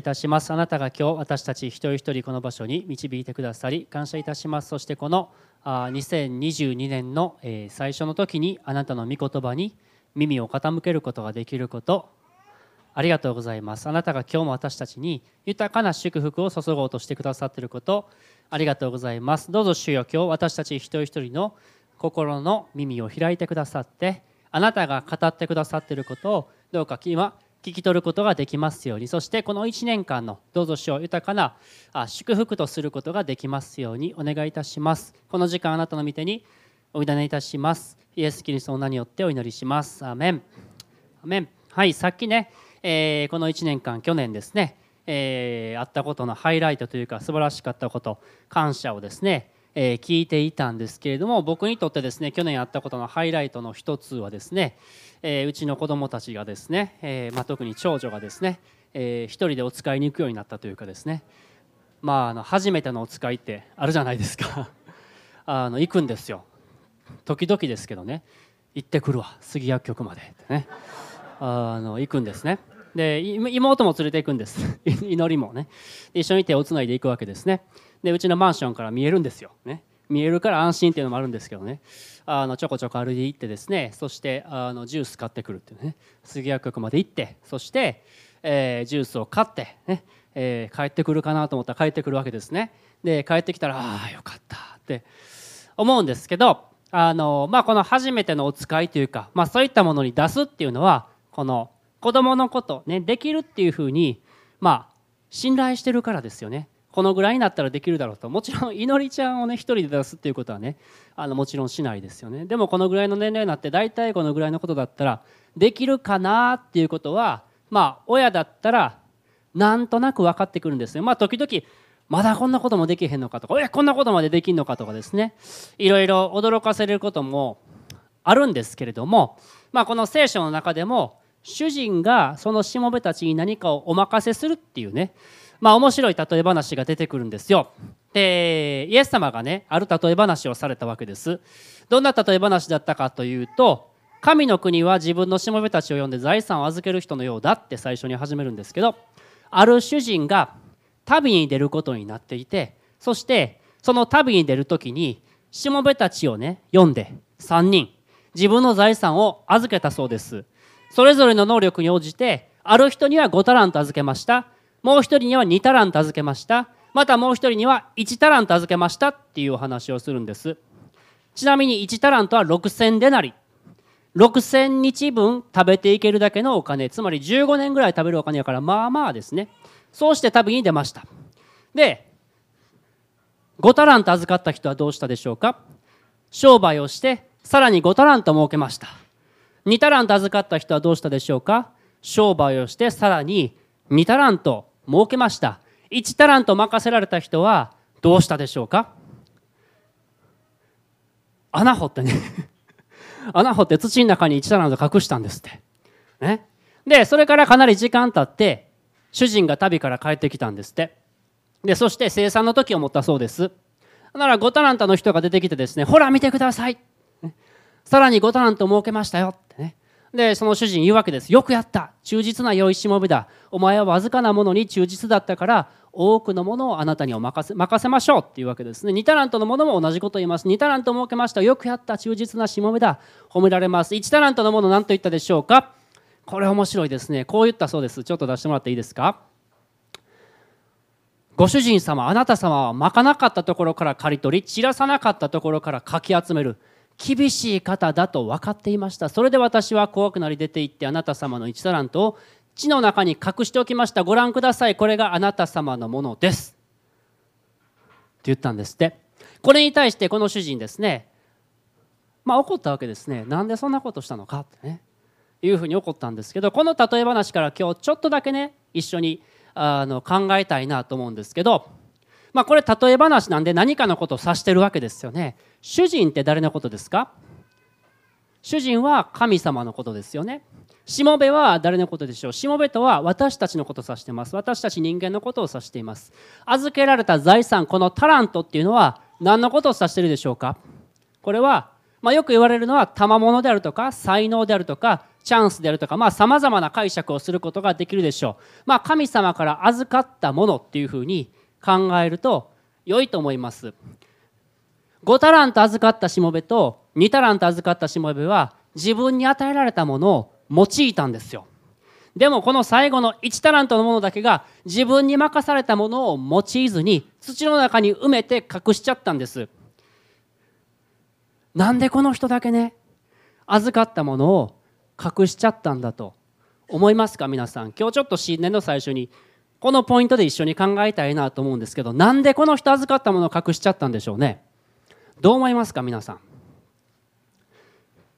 いたします。あなたが今日私たち一人一人この場所に導いてくださり感謝いたします。そしてこの2022年の最初の時にあなたの御言葉に耳を傾けることができること。ありがとうございます。あなたが今日も私たちに豊かな祝福を注ごうとしてくださっていること。ありがとうございます。どうぞ主よ今日私たち一人一人の心の耳を開いてくださってあなたが語ってくださっていることをどうか今聞き取ることができますように。そしてこの1年間のどうぞ主を豊かな祝福とすることができますようにお願いいたします。この時間あなたの御手にお委ねいたします。イエス・キリストの名によってお祈りします。アメン。アメン。はいさっきね、えー、この1年間去年ですね、えー、あったことのハイライトというか素晴らしかったこと感謝をですねえー、聞いていたんですけれども僕にとってですね去年あったことのハイライトの一つはですね、えー、うちの子供たちがですね、えー、まあ、特に長女がですね、えー、一人でお使いに行くようになったというかですねまああの初めてのお使いってあるじゃないですか。あの行くんですよ。時々ですけどね行ってくるわ杉薬局までってね。あの行くんですね。で妹も連れて行くんです。祈りもね。一緒に手をつないでいくわけですね。でうちのマンションから見えるんですよ、ね、見えるから安心っていうのもあるんですけどね。あのちょこちょこ歩いて行ってですね。そしてあのジュース買ってくるっていうね。杉薬局まで行ってそして、えー、ジュースを買ってね、えー、帰ってくるかなと思ったら帰ってくるわけですね。で帰ってきたらああよかったって思うんですけどあの、まあ、この初めてのお使いというか、まあ、そういったものに出すっていうのはこの子供のこと、ね、できるっていうふうに、まあ、信頼してるからですよね。このぐらいになったらできるだろうと。もちろん祈りちゃんをね一人で出すっていうことはねあのもちろんしないですよね。でもこのぐらいの年齢になって大体このぐらいのことだったらできるかなっていうことはまあ親だったらなんとなく分かってくるんですねまあ時々まだこんなこともできへんのかとかえこんなことまでできんのかとかですね。いろいろ驚かせれることもあるんですけれどもまあこの聖書の中でも主人がそのしもべたちに何かをお任せするっていうねまあ面白い例え話が出てくるんですよ。でイエス様がねある例え話をされたわけです。どんな例え話だったかというと神の国は自分のしもべたちを呼んで財産を預ける人のようだって最初に始めるんですけどある主人が旅に出ることになっていてそしてその旅に出る時にしもべたちをね呼んで3人自分の財産を預けたそうです。それぞれの能力に応じてある人には5タラント預けました。もう一人には2タラント預けました。またもう一人には1タラント預けましたっていうお話をするんです。ちなみに1タラントは6000デナリ。6000日分食べていけるだけのお金。つまり15年ぐらい食べるお金やからまあまあですね。そうして旅に出ました。で5タラント預かった人はどうしたでしょうか？商売をしてさらに5タラント儲けました。2タラント預かった人はどうしたでしょうか？商売をしてさらに2タラント儲けました。1タラント任せられた人はどうしたでしょうか？穴掘ってね。穴掘って土の中に1タラント隠したんですって。ね、でそれからかなり時間経って主人が旅から帰ってきたんですって。でそして生産の時を持ったそうです。なら5タラントの人が出てきてですねほら見てください。さらに5タラント儲けましたよってね。でその主人言うわけです。よくやった。忠実な良いしもべだ。お前はわずかなものに忠実だったから多くのものをあなたにお任せ任せましょうっていうわけですね。2タラントのものも同じことを言います。2タラント儲けました。よくやった。忠実なしもべだ。褒められます。1タラントのもの何と言ったでしょうか。これ面白いですね。こう言ったそうです。ちょっと出してもらっていいですか。ご主人様あなた様はまかなかったところから刈り取り散らさなかったところからかき集める。厳しい方だと分かっていました。それで私は怖くなり出て行ってあなた様の一タラントを地の中に隠しておきました。ご覧ください。これがあなた様のものです。って言ったんですって。これに対してこの主人ですね。まあ怒ったわけですね。なんでそんなことしたのかってね。いうふうに怒ったんですけどこの例え話から今日ちょっとだけね一緒にあの考えたいなと思うんですけどまあこれ例え話なんで何かのことを指してるわけですよね。主人って誰のことですか？主人は神様のことですよね。しもべは誰のことでしょう？しもべとは私たちのことを指しています。私たち人間のことを指しています。預けられた財産このタラントっていうのは何のことを指してるでしょうか？これは、まあ、よく言われるのは賜物であるとか才能であるとかチャンスであるとかさまざ、まな解釈をすることができるでしょう、まあ、神様から預かったものっていうふうに考えると良いと思います。5タラント預かったしもべと2タラント預かったしもべは自分に与えられたものを用いたんですよ。でもこの最後の1タラントのものだけが自分に任されたものを用いずに土の中に埋めて隠しちゃったんです。なんでこの人だけね預かったものを隠しちゃったんだと思いますか皆さん。今日ちょっと新年の最初にこのポイントで一緒に考えたいなと思うんですけどなんでこの人預かったものを隠しちゃったんでしょうね？どう思いますか皆さん？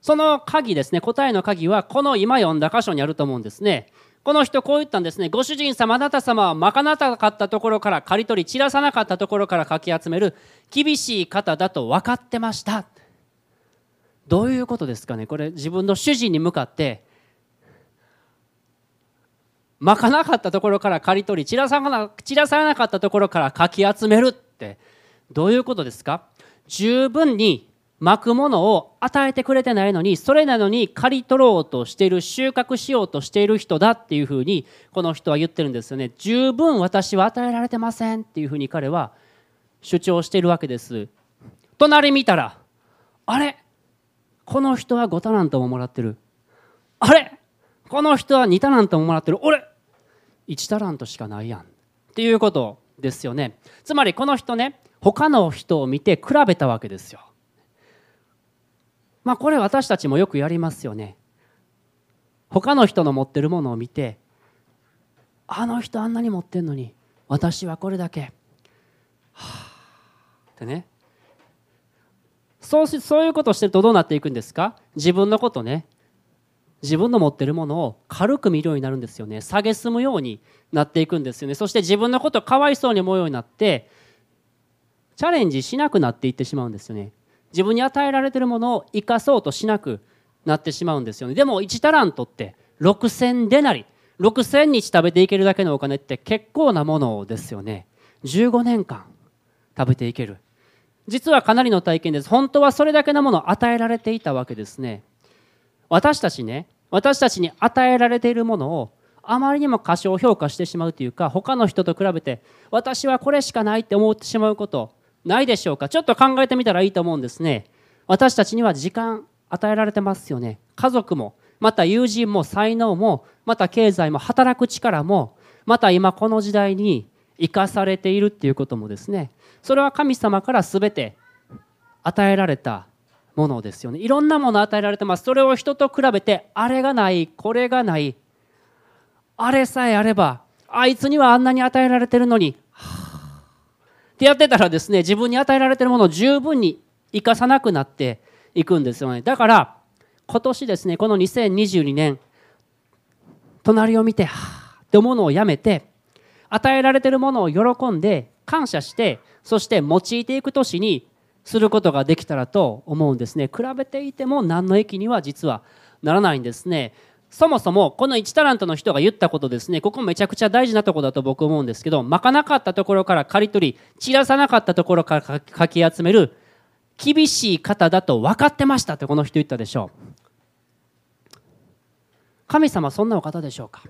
その鍵ですね答えの鍵はこの今読んだ箇所にあると思うんですね。この人こう言ったんですね。ご主人様あなた様はまかなかったところから刈り取り散らさなかったところからかき集める厳しい方だと分かってました。どういうことですかねこれ。自分の主人に向かってまかなかったところから刈り取り散らさな散らさなかったところからかき集めるってどういうことですか？十分にまくものを与えてくれてないのにそれなのに刈り取ろうとしている収穫しようとしている人だっていうふうにこの人は言ってるんですよね。十分私は与えられてませんっていうふうに彼は主張しているわけです。隣見たらあれ？この人は5タラントももらってる。あれ？この人は2タラントももらってる。俺？1タラントしかないやんっていうことですよね。つまりこの人ね他の人を見て比べたわけですよ。まあこれ私たちもよくやりますよね。他の人の持ってるものを見てあの人あんなに持ってんのに私はこれだけ。はあ。ってね。そうしそういうことをしてるとどうなっていくんですか？自分のことね。自分の持ってるものを軽く見るようになるんですよね。蔑むようになっていくんですよね。そして自分のことをかわいそうに思うようになってチャレンジしなくなっていってしまうんですよね。自分に与えられてるものを生かそうとしなくなってしまうんですよね。でも1タラントって6000デナリ。6000日食べていけるだけのお金って結構なものですよね。15年間食べていける。実はかなりの体験です。本当はそれだけのものを与えられていたわけですね。私たちね私たちに与えられているものをあまりにも過小評価してしまうというか他の人と比べて私はこれしかないって思ってしまうことないでしょうか？ちょっと考えてみたらいいと思うんですね。私たちには時間与えられてますよね。家族もまた友人も才能もまた経済も働く力もまた今この時代に生かされているっていうこともですね。それは神様から全て与えられたものですよね。いろんなもの与えられてます。それを人と比べてあれがないこれがないあれさえあればあいつにはあんなに与えられてるのにってやってたらですね自分に与えられてるものを十分に生かさなくなっていくんですよね。だから今年ですねこの2022年隣を見てはあって思うのをやめて与えられてるものを喜んで感謝してそして用いていく年にすることができたらと思うんですね。比べていても何の益には実はならないんですね。そもそもこの1タラントの人が言ったことですね。ここめちゃくちゃ大事なとこだと僕思うんですけどまかなかったところから刈り取り散らさなかったところからかき集める厳しい方だと分かってましたってこの人言ったでしょう。神様そんなお方でしょうか？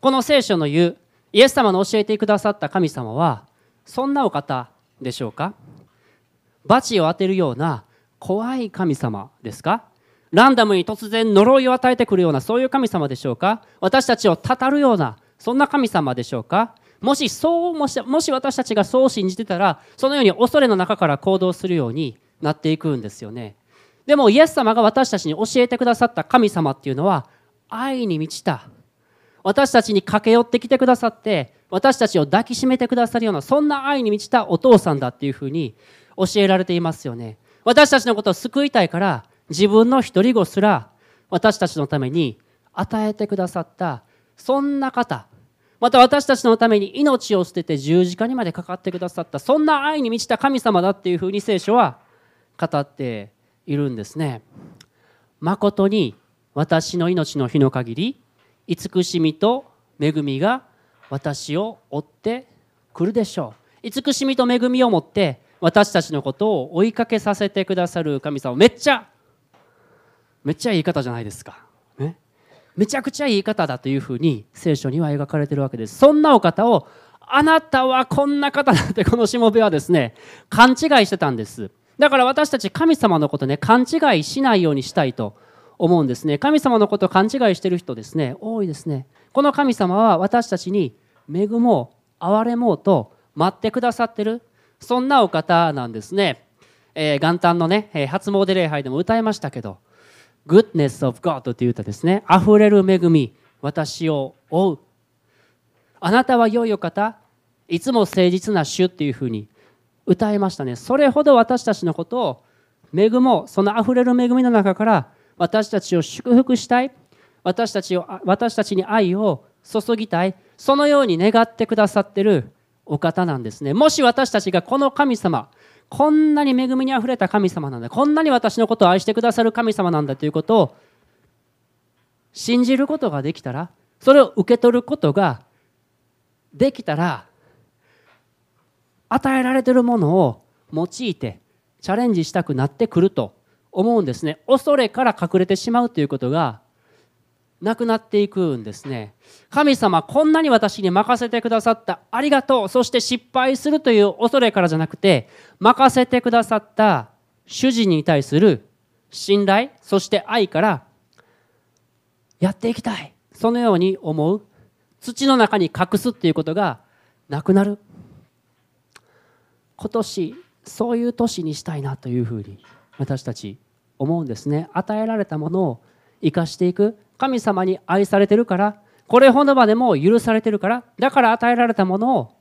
この聖書の言うイエス様の教えてくださった神様はそんなお方でしょうか？罰を当てるような怖い神様ですか？ランダムに突然呪いを与えてくるようなそういう神様でしょうか？私たちをたたるようなそんな神様でしょうか？もしそうもしもし私たちがそう信じてたらそのように恐れの中から行動するようになっていくんですよね。でもイエス様が私たちに教えてくださった神様っていうのは愛に満ちた。私たちに駆け寄ってきてくださって私たちを抱きしめてくださるようなそんな愛に満ちたお父さんだっていうふうに教えられていますよね私たちのことを救いたいから自分の独り子すら私たちのために与えてくださったそんな方また私たちのために命を捨てて十字架にまでかかってくださったそんな愛に満ちた神様だっていうふうに聖書は語っているんですね。誠に私の命の日の限り慈しみと恵みが私を追ってくるでしょう慈しみと恵みを持って私たちのことを追いかけさせてくださる神様めっちゃめっちゃいい方じゃないですか。ね。めちゃくちゃいい方だというふうに聖書には描かれてるわけです。そんなお方をあなたはこんな方だってこのしもべはですね勘違いしてたんです。だから私たち神様のことね勘違いしないようにしたいと思うんですね。神様のことを勘違いしてる人ですね多いですね。この神様は私たちに恵もう憐れもうと待ってくださってるそんなお方なんですね、えー、元旦のね初詣礼拝でも歌いましたけど Goodness of God という歌ですね。溢れる恵み私を追う。あなたは良いお方いつも誠実な主っていうふうに歌いましたね。それほど私たちのことを恵もうその溢れる恵みの中から私たちを祝福したい。私たちを私たちに愛を注ぎたい。そのように願ってくださってるお方なんですね。もし私たちがこの神様こんなに恵みにあふれた神様なんだこんなに私のことを愛してくださる神様なんだということを信じることができたらそれを受け取ることができたら与えられてるものを用いてチャレンジしたくなってくると思うんですね。恐れから隠れてしまうということがなくなっていくんですね。神様こんなに私に任せてくださったありがとう。そして失敗するという恐れからじゃなくて任せてくださった主人に対する信頼そして愛からやっていきたい。そのように思う。土の中に隠すっていうことがなくなる。今年そういう年にしたいなというふうに私たち思うんですね。与えられたものを生かしていく。神様に愛されてるからこれほどまでも許されてるからだから与えられたものを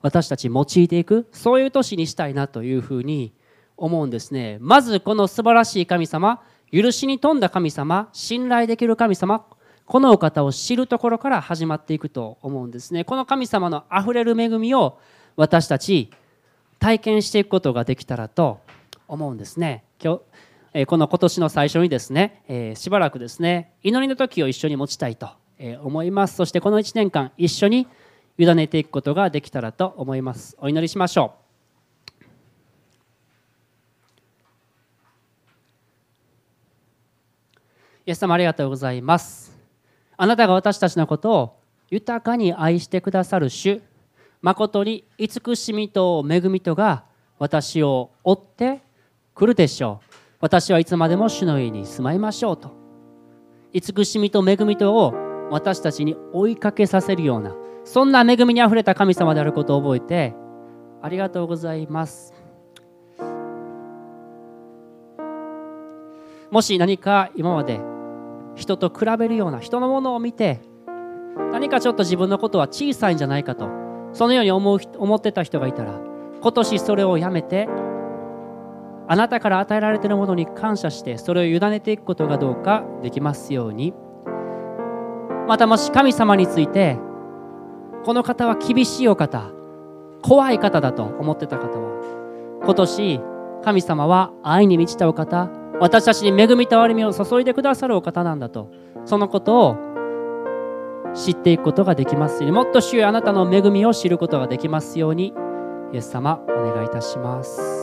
私たち用いていくそういう年にしたいなというふうに思うんですね。まずこの素晴らしい神様許しに富んだ神様信頼できる神様このお方を知るところから始まっていくと思うんですね。この神様のあふれる恵みを私たち体験していくことができたらと思うんですね。今日この今年の最初にですね、えしばらくですね祈りの時を一緒に持ちたいと思います。そしてこの1年間一緒に委ねていくことができたらと思います。お祈りしましょう。イエス様ありがとうございます。あなたが私たちのことを豊かに愛してくださる主誠に慈しみと恵みとが私を追ってくるでしょう。私はいつまでも主の家に住まいましょうと。慈しみと恵みとを私たちに追いかけさせるようなそんな恵みにあふれた神様であることを覚えてありがとうございます。もし何か今まで人と比べるような人のものを見て何かちょっと自分のことは小さいんじゃないかとそのように思う思ってた人がいたら今年それをやめてあなたから与えられているものに感謝してそれを委ねていくことがどうかできますようにまたもし神様についてこの方は厳しいお方怖い方だと思ってた方は今年神様は愛に満ちたお方私たちに恵みと憐れみを注いでくださるお方なんだとそのことを知っていくことができますようにもっと主よあなたの恵みを知ることができますようにイエス様お願いいたします。